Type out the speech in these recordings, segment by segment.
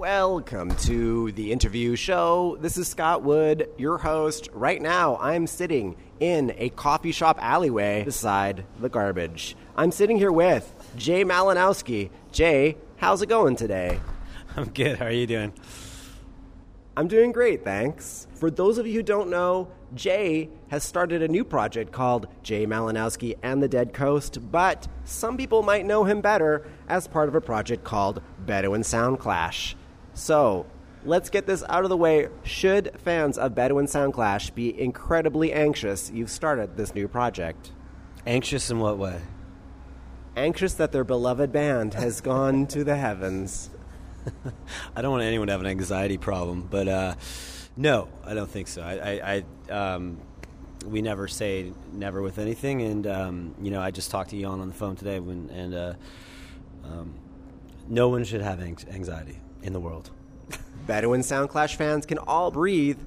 Welcome to the interview show. This is Scott Wood, your host. Right now, I'm sitting in a coffee shop alleyway beside the garbage. I'm sitting here with Jay Malinowski. Jay, how's it going today? I'm good. How are you doing? I'm doing great, thanks. For those of you who don't know, Jay has started a new project called Jay Malinowski and the Dead Coast, but some people might know him better as part of a project called Bedouin Soundclash. So, let's get this out of the way. Should fans of Bedouin Soundclash be incredibly anxious you've started this new project? Anxious in what way? Anxious that their beloved band has gone to the heavens. I don't want anyone to have an anxiety problem, but uh, no, I don't think so. I, I, I um, we never say never with anything, and um, you know, I just talked to Jan on the phone today, when, and uh, um, no one should have anxiety in the world. Bedouin Soundclash fans can all breathe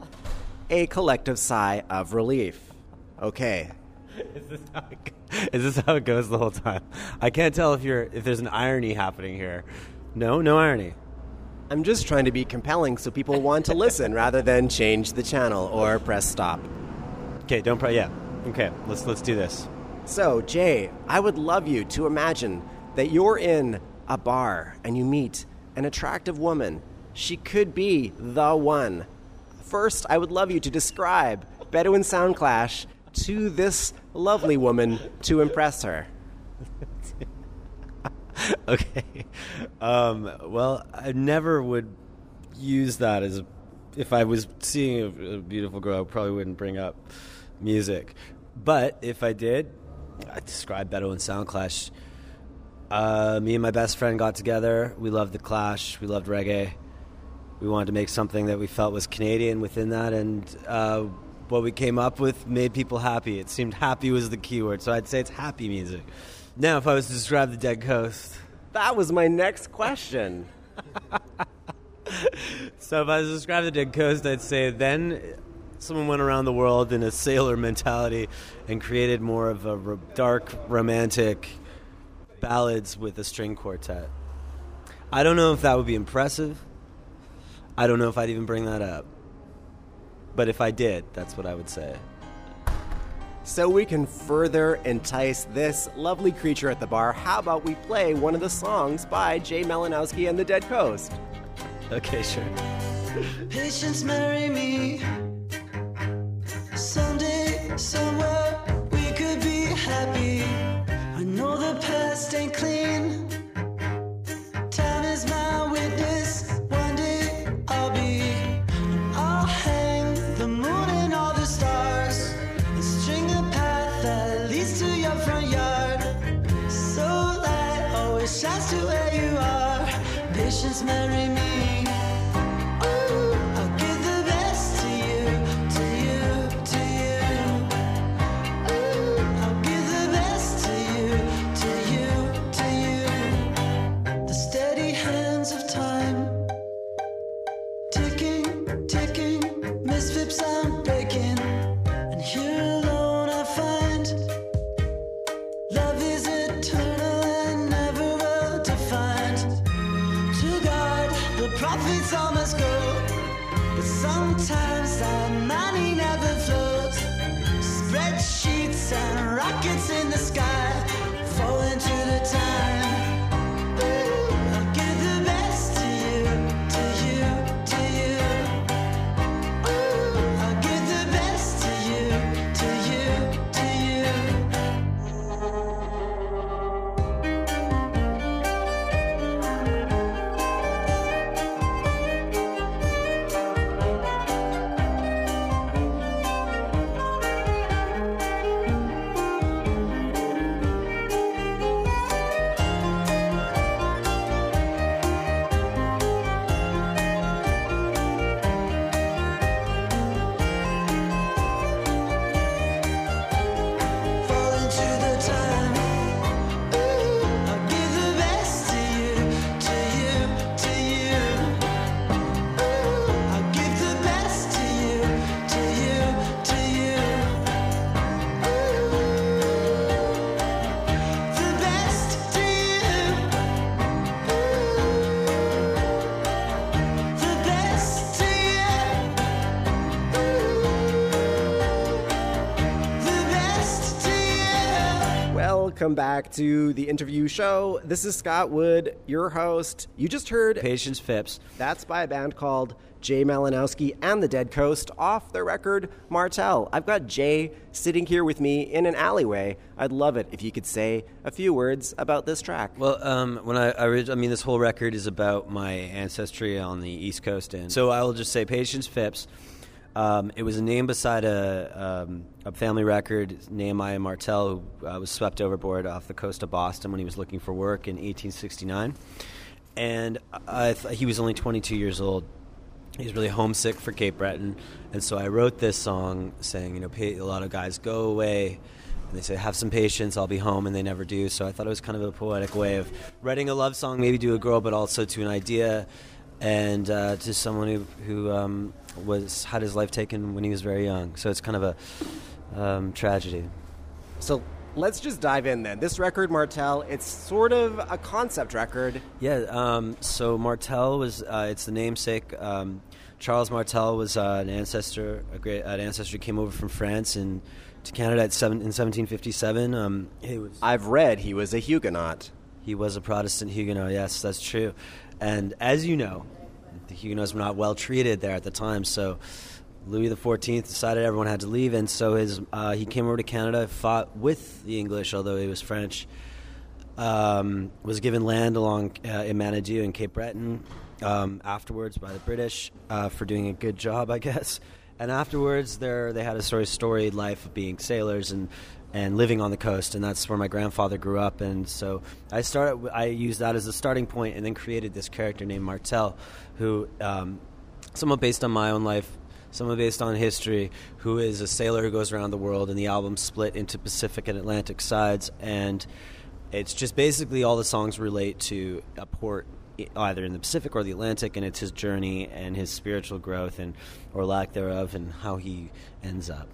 a collective sigh of relief. Okay. Is this, how it, is this how it goes the whole time? I can't tell if you're if there's an irony happening here. No, no irony. I'm just trying to be compelling so people want to listen rather than change the channel or press stop. Okay, don't pray. Yeah. Okay, let's let's do this. So, Jay, I would love you to imagine that you're in a bar and you meet an attractive woman. She could be the one. First, I would love you to describe Bedouin Soundclash to this lovely woman to impress her. okay. Um, well, I never would use that as if I was seeing a, a, beautiful girl. I probably wouldn't bring up music, but if I did, I describe Bedouin Soundclash uh, me and my best friend got together. We loved the Clash. We loved reggae. We wanted to make something that we felt was Canadian within that, and uh, what we came up with made people happy. It seemed happy was the keyword, so I'd say it's happy music. Now, if I was to describe the Dead Coast, that was my next question. so, if I was to describe the Dead Coast, I'd say then someone went around the world in a sailor mentality and created more of a dark, romantic ballads with a string quartet. I don't know if that would be impressive. I don't know if I'd even bring that up. But if I did, that's what I would say. So we can further entice this lovely creature at the bar, how about we play one of the songs by Jay Malinowski and the Dead Coast? Okay, sure. Patience, marry me. Someday, somewhere, Welcome back to the interview show. This is Scott Wood, your host. You just heard Patience Phipps. That's by a band called Jay Malinowski and the Dead Coast off their record Martel. I've got Jay sitting here with me in an alleyway. I'd love it if you could say a few words about this track. Well, um, when I, I, I mean, this whole record is about my ancestry on the East Coast, and so I will just say Patience Phipps. Um, it was a name beside a, um, a family record, Nehemiah Martel, who uh, was swept overboard off the coast of Boston when he was looking for work in 1869. And th- he was only 22 years old. He was really homesick for Cape Breton. And so I wrote this song saying, you know, a lot of guys go away. And they say, have some patience, I'll be home, and they never do. So I thought it was kind of a poetic way of writing a love song, maybe to a girl, but also to an idea and uh, to someone who, who um, was had his life taken when he was very young. So it's kind of a um, tragedy. So let's just dive in then. This record, Martel, it's sort of a concept record. Yeah. Um, so Martel was uh, it's the namesake. Um, Charles Martel was uh, an ancestor, a great an ancestor came over from France and to Canada seven, in 1757. Um, was, I've read he was a Huguenot. He was a Protestant Huguenot. Yes, that's true. And as you know, the Huguenots were not well treated there at the time, so Louis XIV decided everyone had to leave, and so his uh, he came over to Canada, fought with the English, although he was French. Um, was given land along uh, in Main-à-Dieu and Cape Breton um, afterwards by the British uh, for doing a good job, I guess. And afterwards, there they had a sort of storied life of being sailors and and living on the coast, and that's where my grandfather grew up. And so I started. I used that as a starting point, and then created this character named Martel, who um, somewhat based on my own life, somewhat based on history, who is a sailor who goes around the world. And the album split into Pacific and Atlantic sides, and it's just basically all the songs relate to a port either in the Pacific or the Atlantic, and it's his journey and his spiritual growth and or lack thereof, and how he ends up.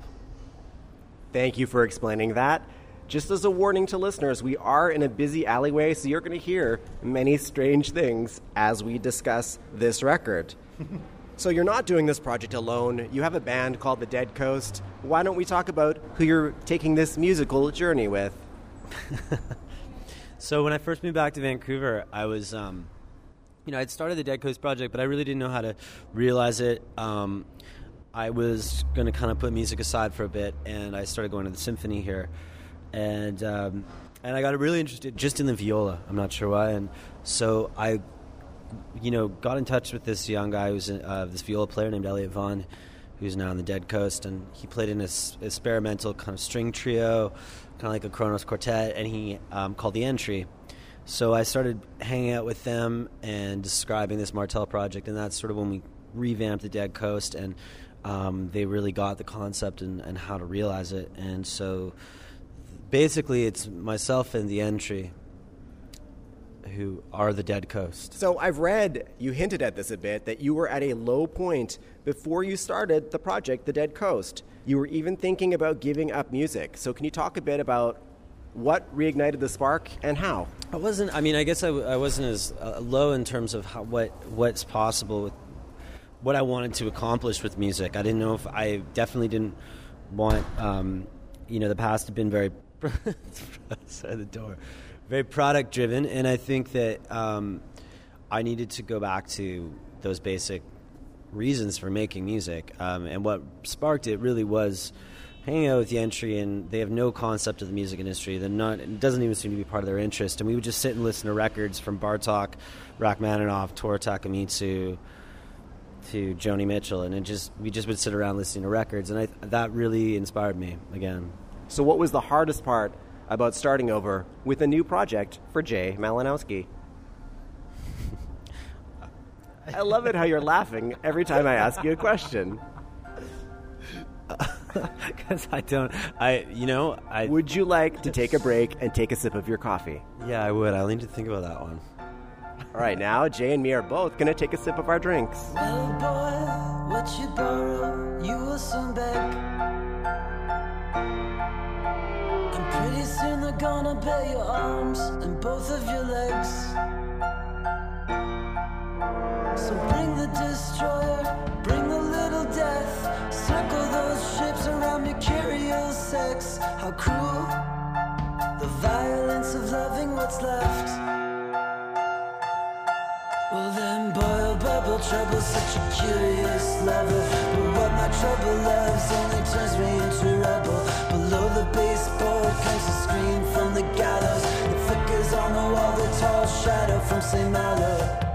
Thank you for explaining that. Just as a warning to listeners, we are in a busy alleyway, so you're going to hear many strange things as we discuss this record. so you're not doing this project alone. You have a band called The Dead Coast. Why don't we talk about who you're taking this musical journey with? so when I first moved back to Vancouver, I was, um, you know, I'd started the Dead Coast project, but I really didn't know how to realize it. Um, I was going to kind of put music aside for a bit, and I started going to the symphony here, and um, and I got really interested just in the viola. I'm not sure why, and so I, you know, got in touch with this young guy who's uh, this viola player named Elliot Vaughn, who's now on the Dead Coast, and he played in this experimental kind of string trio, kind of like a Kronos quartet, and he um, called the Entry. So I started hanging out with them and describing this Martel project, and that's sort of when we revamped the Dead Coast. And um, they really got the concept and, and, how to realize it. And so basically, it's myself and the entry who are the Dead Coast. So I've read, you hinted at this a bit, that you were at a low point before you started the project, The Dead Coast. You were even thinking about giving up music. So can you talk a bit about what reignited the spark and how? I wasn't. I mean, I guess I, I wasn't as uh, low in terms of how, what what's possible with what I wanted to accomplish with music. I didn't know if I definitely didn't want, um, you know, the past had been very outside the door, very product driven, and I think that um, I needed to go back to those basic reasons for making music. Um, and what sparked it really was hanging out with the entry, and they have no concept of the music industry. They're not. It doesn't even seem to be part of their interest. And we would just sit and listen to records from Bartok, Rachmaninoff, Toru Takemitsu to Joni Mitchell, and it just we just would sit around listening to records, and I, that really inspired me again. So, what was the hardest part about starting over with a new project for Jay Malinowski? I love it how you're laughing every time I ask you a question. Because I don't, I you know, I. Would you like to take a break and take a sip of your coffee? Yeah, I would. I'll need to think about that one. All right, now Jay and me are both going to take a sip of our drinks. Well, boy, what you borrow, you will soon beg. And pretty soon they're gonna bear your arms and both of your legs. So bring the destroyer, bring a little death. Circle those ships around sex. How cruel the violence. that's left. Trouble's such a curious lover. But what my trouble loves only turns me into rubble. Below the baseboard comes a scream from the gallows. It flickers on the wall, the tall shadow from St. Malo.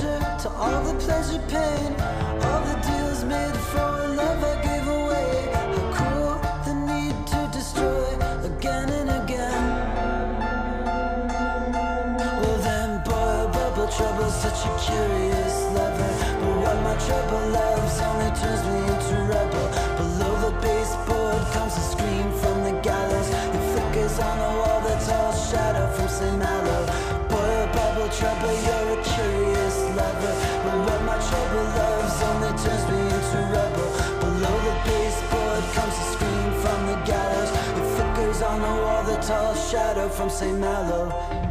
To all the pleasure pain. All the deals made for love tall shadow from St. Malo.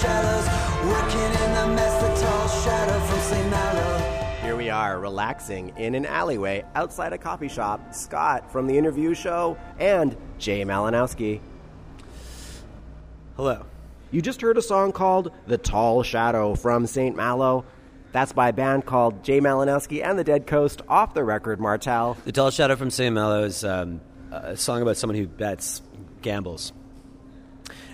Shallows. Working in the mess, the tall shadow from St. Malo. Here we are, relaxing in an alleyway outside a coffee shop. Scott from the interview show and Jay Malinowski. Hello. You just heard a song called The Tall Shadow from St. Malo. That's by a band called Jay Malinowski and the Dead Coast off the record Martel. The Tall Shadow from St. Malo is um, a song about someone who bets, gambles,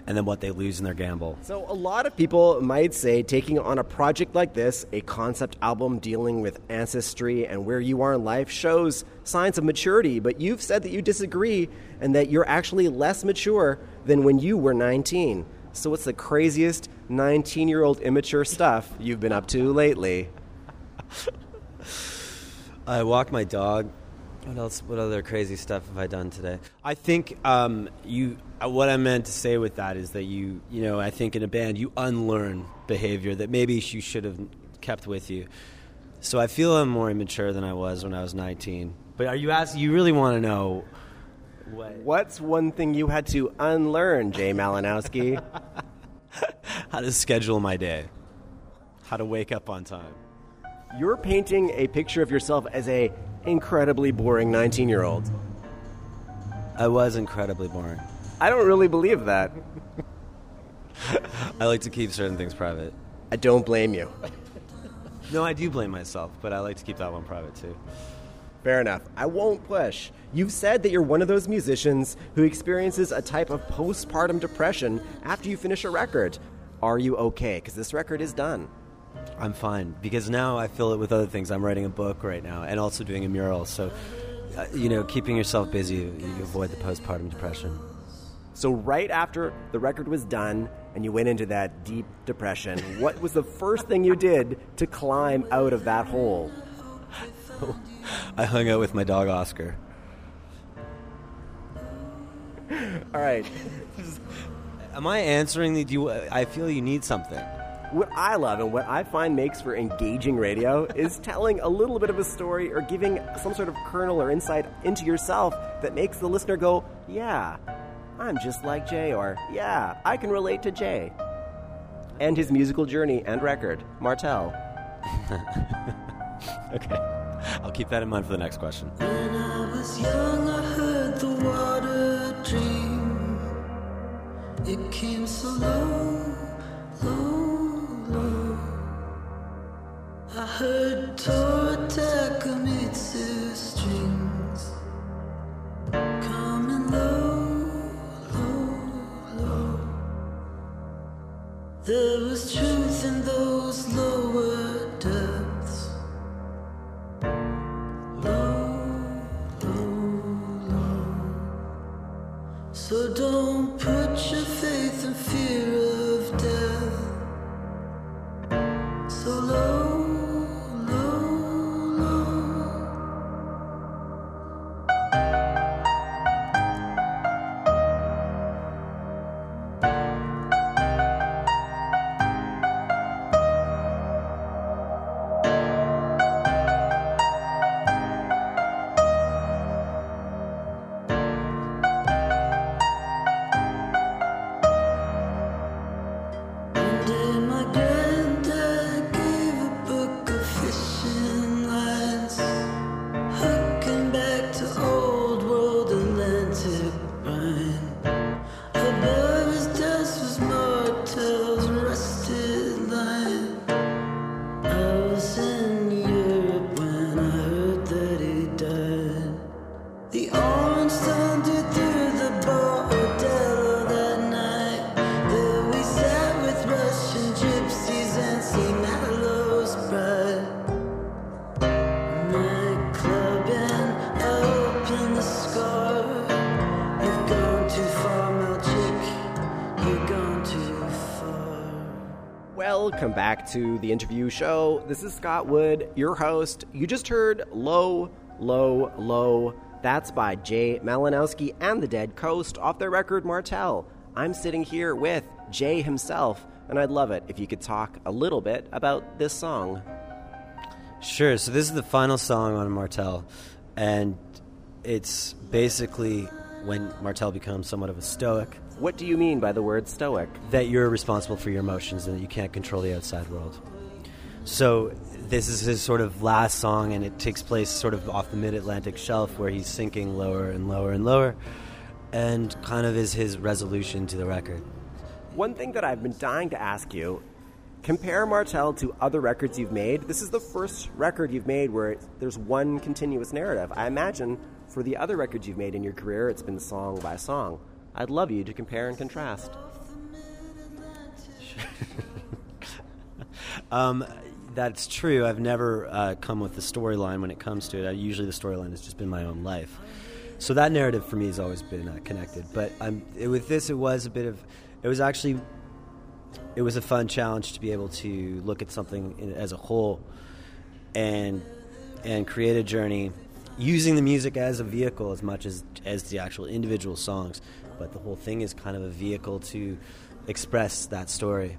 and then what they lose in their gamble. So, a lot of people might say taking on a project like this, a concept album dealing with ancestry and where you are in life, shows signs of maturity. But you've said that you disagree and that you're actually less mature than when you were 19. So, what's the craziest 19 year old immature stuff you've been up to lately? I walk my dog. What else? What other crazy stuff have I done today? I think um, you. What I meant to say with that is that you, you know, I think in a band you unlearn behavior that maybe you should have kept with you. So I feel I'm more immature than I was when I was 19. But are you asking? You really want to know what? What's one thing you had to unlearn, Jay Malinowski? How to schedule my day? How to wake up on time? You're painting a picture of yourself as a incredibly boring 19 year old. I was incredibly boring. I don't really believe that. I like to keep certain things private. I don't blame you. No, I do blame myself, but I like to keep that one private too. Fair enough. I won't push. You've said that you're one of those musicians who experiences a type of postpartum depression after you finish a record. Are you okay? Because this record is done. I'm fine because now I fill it with other things. I'm writing a book right now and also doing a mural. So, uh, you know, keeping yourself busy, you avoid the postpartum depression. So, right after the record was done and you went into that deep depression, what was the first thing you did to climb out of that hole? I hung out with my dog Oscar. All right. Am I answering the? Do you, I feel you need something. What I love and what I find makes for engaging radio is telling a little bit of a story or giving some sort of kernel or insight into yourself that makes the listener go, yeah, I'm just like Jay, or yeah, I can relate to Jay. And his musical journey and record, Martel. Okay, I'll keep that in mind for the next question. When I was young, I heard the water dream. It came so low, low. low. I heard Toru Takemitsu strings coming low, low, There was truth in those back to old back to the interview show. This is Scott Wood, your host. You just heard Low, Low, Low. That's by Jay Malinowski and the Dead Coast off their record Martel. I'm sitting here with Jay himself, and I'd love it if you could talk a little bit about this song. Sure. So this is the final song on Martel, and it's basically when Martel becomes somewhat of a stoic What do you mean by the word stoic? that you're responsible for your emotions and that you can't control the outside world. So this is his sort of last song, and it takes place sort of off the mid-Atlantic shelf where he's sinking lower and lower and lower, and kind of is his resolution to the record. One thing that I've been dying to ask you compare Martel to other records you've made. This is the first record you've made where there's one continuous narrative. I imagine for the other records you've made in your career, it's been song by song. I'd love you to compare and contrast. Um, that's true. I've never uh, come with the storyline when it comes to it. I, usually, the storyline has just been my own life. So that narrative for me has always been uh, connected. But it, with this, it was a bit of. It was actually. It was a fun challenge to be able to look at something in, as a whole, and and create a journey using the music as a vehicle as much as as the actual individual songs. But the whole thing is kind of a vehicle to express that story.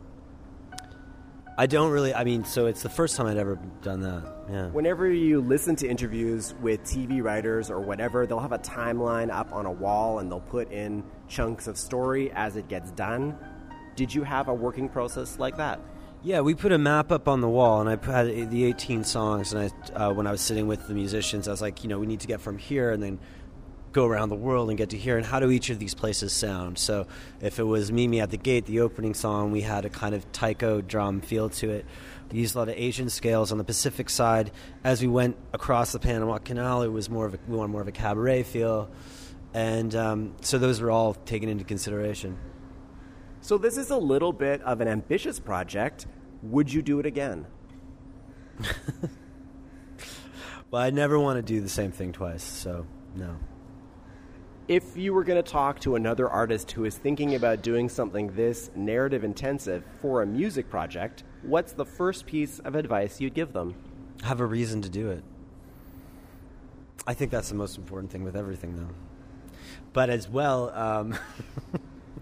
I don't really. I mean, so it's the first time I'd ever done that. Yeah. Whenever you listen to interviews with TV writers or whatever, they'll have a timeline up on a wall and they'll put in chunks of story as it gets done. Did you have a working process like that? Yeah, we put a map up on the wall, and I had the 18 songs. And I, uh, when I was sitting with the musicians, I was like, you know, we need to get from here and then go around the world and get to hear And how do each of these places sound? So, if it was Mimi at the Gate, the opening song, we had a kind of taiko drum feel to it. We used a lot of Asian scales on the Pacific side. As we went across the Panama Canal, it was more of a, we wanted more of a cabaret feel, and um, so those were all taken into consideration. So, this is a little bit of an ambitious project. Would you do it again? well I never want to do the same thing twice, so no. If you were going to talk to another artist who is thinking about doing something this narrative intensive for a music project, what's the first piece of advice you'd give them? Have a reason to do it. I think that's the most important thing with everything, though. But as well, um,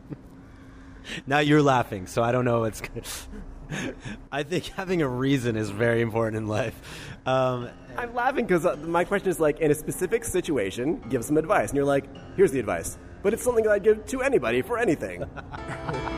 now you're laughing, so I don't know what's. I think having a reason is very important in life. Um, I'm laughing because uh, my question is like, in a specific situation, give some advice. And you're like, here's the advice. But it's something that I'd give to anybody for anything.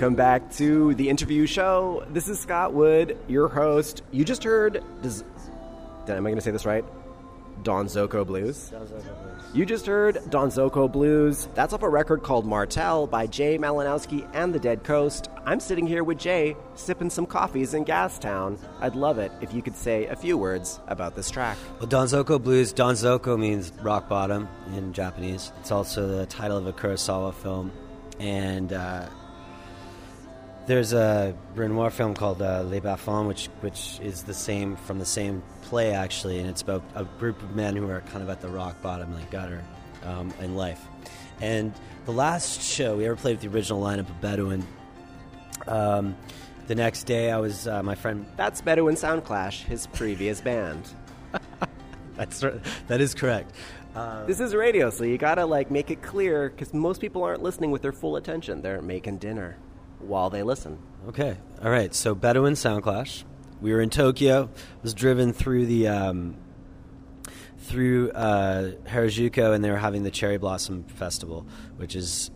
Welcome back to the interview show. This is Scott Wood, your host. You just heard. Does, am I going to say this right? Donzoko Blues. You just heard Donzoko Blues. That's off a record called Martel by Jay Malinowski and the Dead Coast. I'm sitting here with Jay, sipping some coffees in Gastown. I'd love it if you could say a few words about this track. Well, Don Donzoko Blues, Donzoko means rock bottom in Japanese. It's also the title of a Kurosawa film. And uh, there's a Renoir film called uh, Les Bas-Fonds, which, which is the same, from the same play, actually. And it's about a group of men who are kind of at the rock bottom, like gutter, um, in life. And the last show, we ever played with the original lineup of Bedouin. Um, the next day, I was, uh, my friend That's Bedouin Soundclash, his previous band. That's that is correct. This is radio, so you gotta like make it clear because most people aren't listening with their full attention. They're making dinner while they listen. Okay, all right. So Bedouin Soundclash. We were in Tokyo. Was driven through the um, through uh, Harajuku, and they were having the Cherry Blossom Festival, which is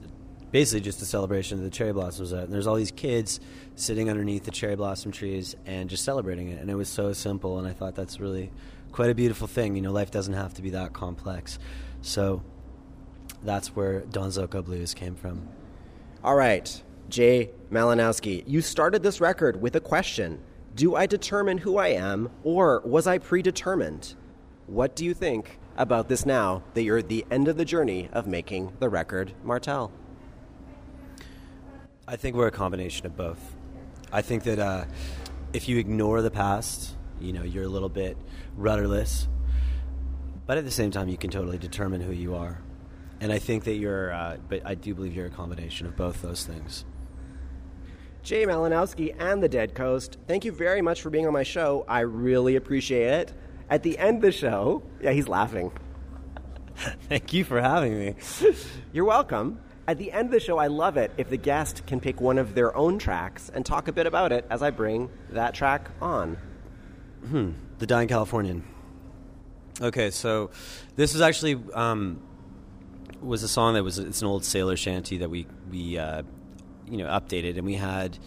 basically just a celebration of the cherry blossoms. And there's all these kids sitting underneath the cherry blossom trees and just celebrating it. And it was so simple. And I thought that's really quite a beautiful thing. You know, life doesn't have to be that complex. So that's where Donzoko Blues came from. All right, Jay Malinowski, you started this record with a question Do I determine who I am, or was I predetermined? What do you think about this now that you're at the end of the journey of making the record Martel? I think we're a combination of both. I think that uh, if you ignore the past, you know, you're a little bit rudderless. But at the same time, you can totally determine who you are. And I think that you're, uh, but I do believe you're a combination of both those things. Jay Malinowski and the Dead Coast, thank you very much for being on my show. I really appreciate it. At the end of the show, yeah, he's laughing. Thank you for having me. You're welcome. At the end of the show, I love it if the guest can pick one of their own tracks and talk a bit about it as I bring that track on. The Dying Californian. Okay, so this is actually um, was a song that was it's an old sailor shanty that we we uh, you know updated, and we had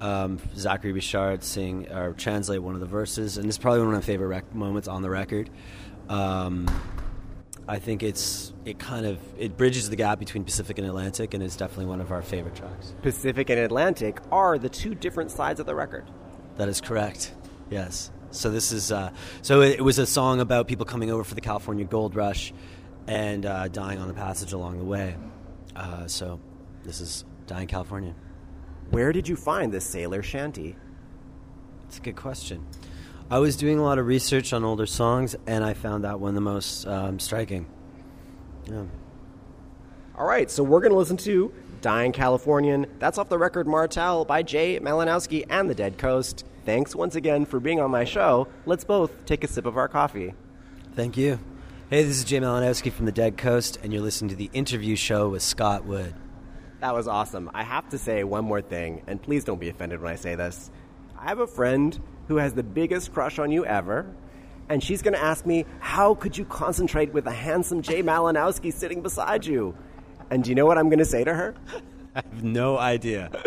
um, Zachary Richard sing or translate one of the verses, and it's probably one of my favorite rec- moments on the record. Um, I think it's it kind of it bridges the gap between Pacific and Atlantic, and it's definitely one of our favorite tracks. Pacific and Atlantic are the two different sides of the record. That is correct. Yes. So this is uh, so it, it was a song about people coming over for the California Gold Rush and uh, dying on the passage along the way. Uh, so this is dying California. Where did you find this sailor shanty? It's a good question. I was doing a lot of research on older songs, and I found that one the most um, striking. Yeah. All right, so we're going to listen to Dying Californian. That's off the record Martel by Jay Malinowski and the Dead Coast. Thanks once again for being on my show. Let's both take a sip of our coffee. Thank you. Hey, this is Jay Malinowski from the Dead Coast, and you're listening to the interview show with Scott Wood. That was awesome. I have to say one more thing, and please don't be offended when I say this. I have a friend who has the biggest crush on you ever, and she's going to ask me, How could you concentrate with a handsome Jay Malinowski sitting beside you? And do you know what I'm going to say to her? I have no idea.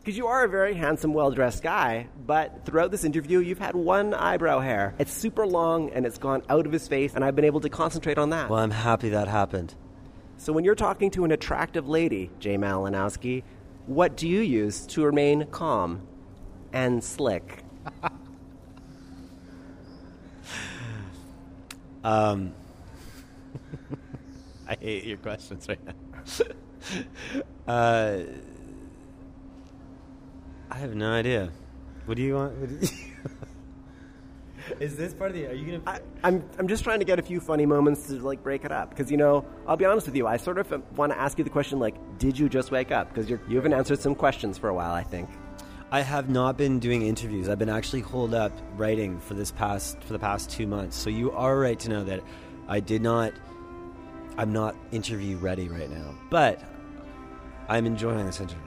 Because you are a very handsome, well dressed guy, but throughout this interview, you've had one eyebrow hair. It's super long and it's gone out of his face, and I've been able to concentrate on that. Well, I'm happy that happened. So when you're talking to an attractive lady, Jay Malinowski, what do you use to remain calm and slick? Um, I hate your questions right now. uh, I have no idea. What do you want? What do you Is this part of the? Are you gonna? I, I'm, I'm just trying to get a few funny moments to like break it up because you know I'll be honest with you I sort of want to ask you the question like did you just wake up because you you haven't answered some questions for a while I think I have not been doing interviews. I've been actually holed up writing for this past for the past two months. So you are right to know that I did not. I'm not interview ready right now, but I'm enjoying this interview.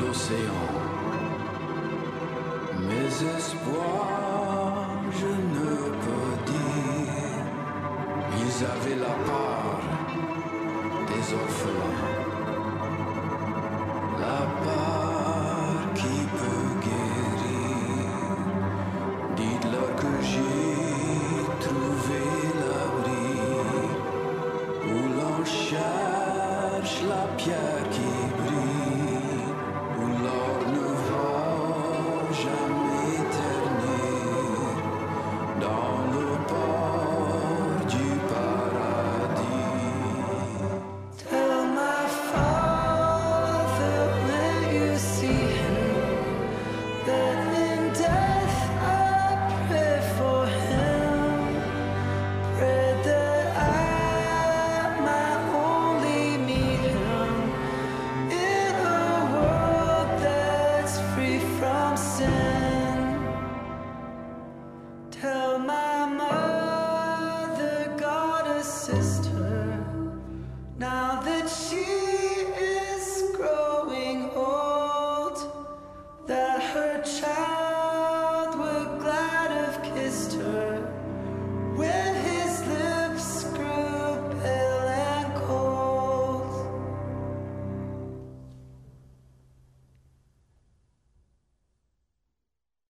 L'océan. Mes espoirs, je ne peux dire. Ils avaient la part des orphelins.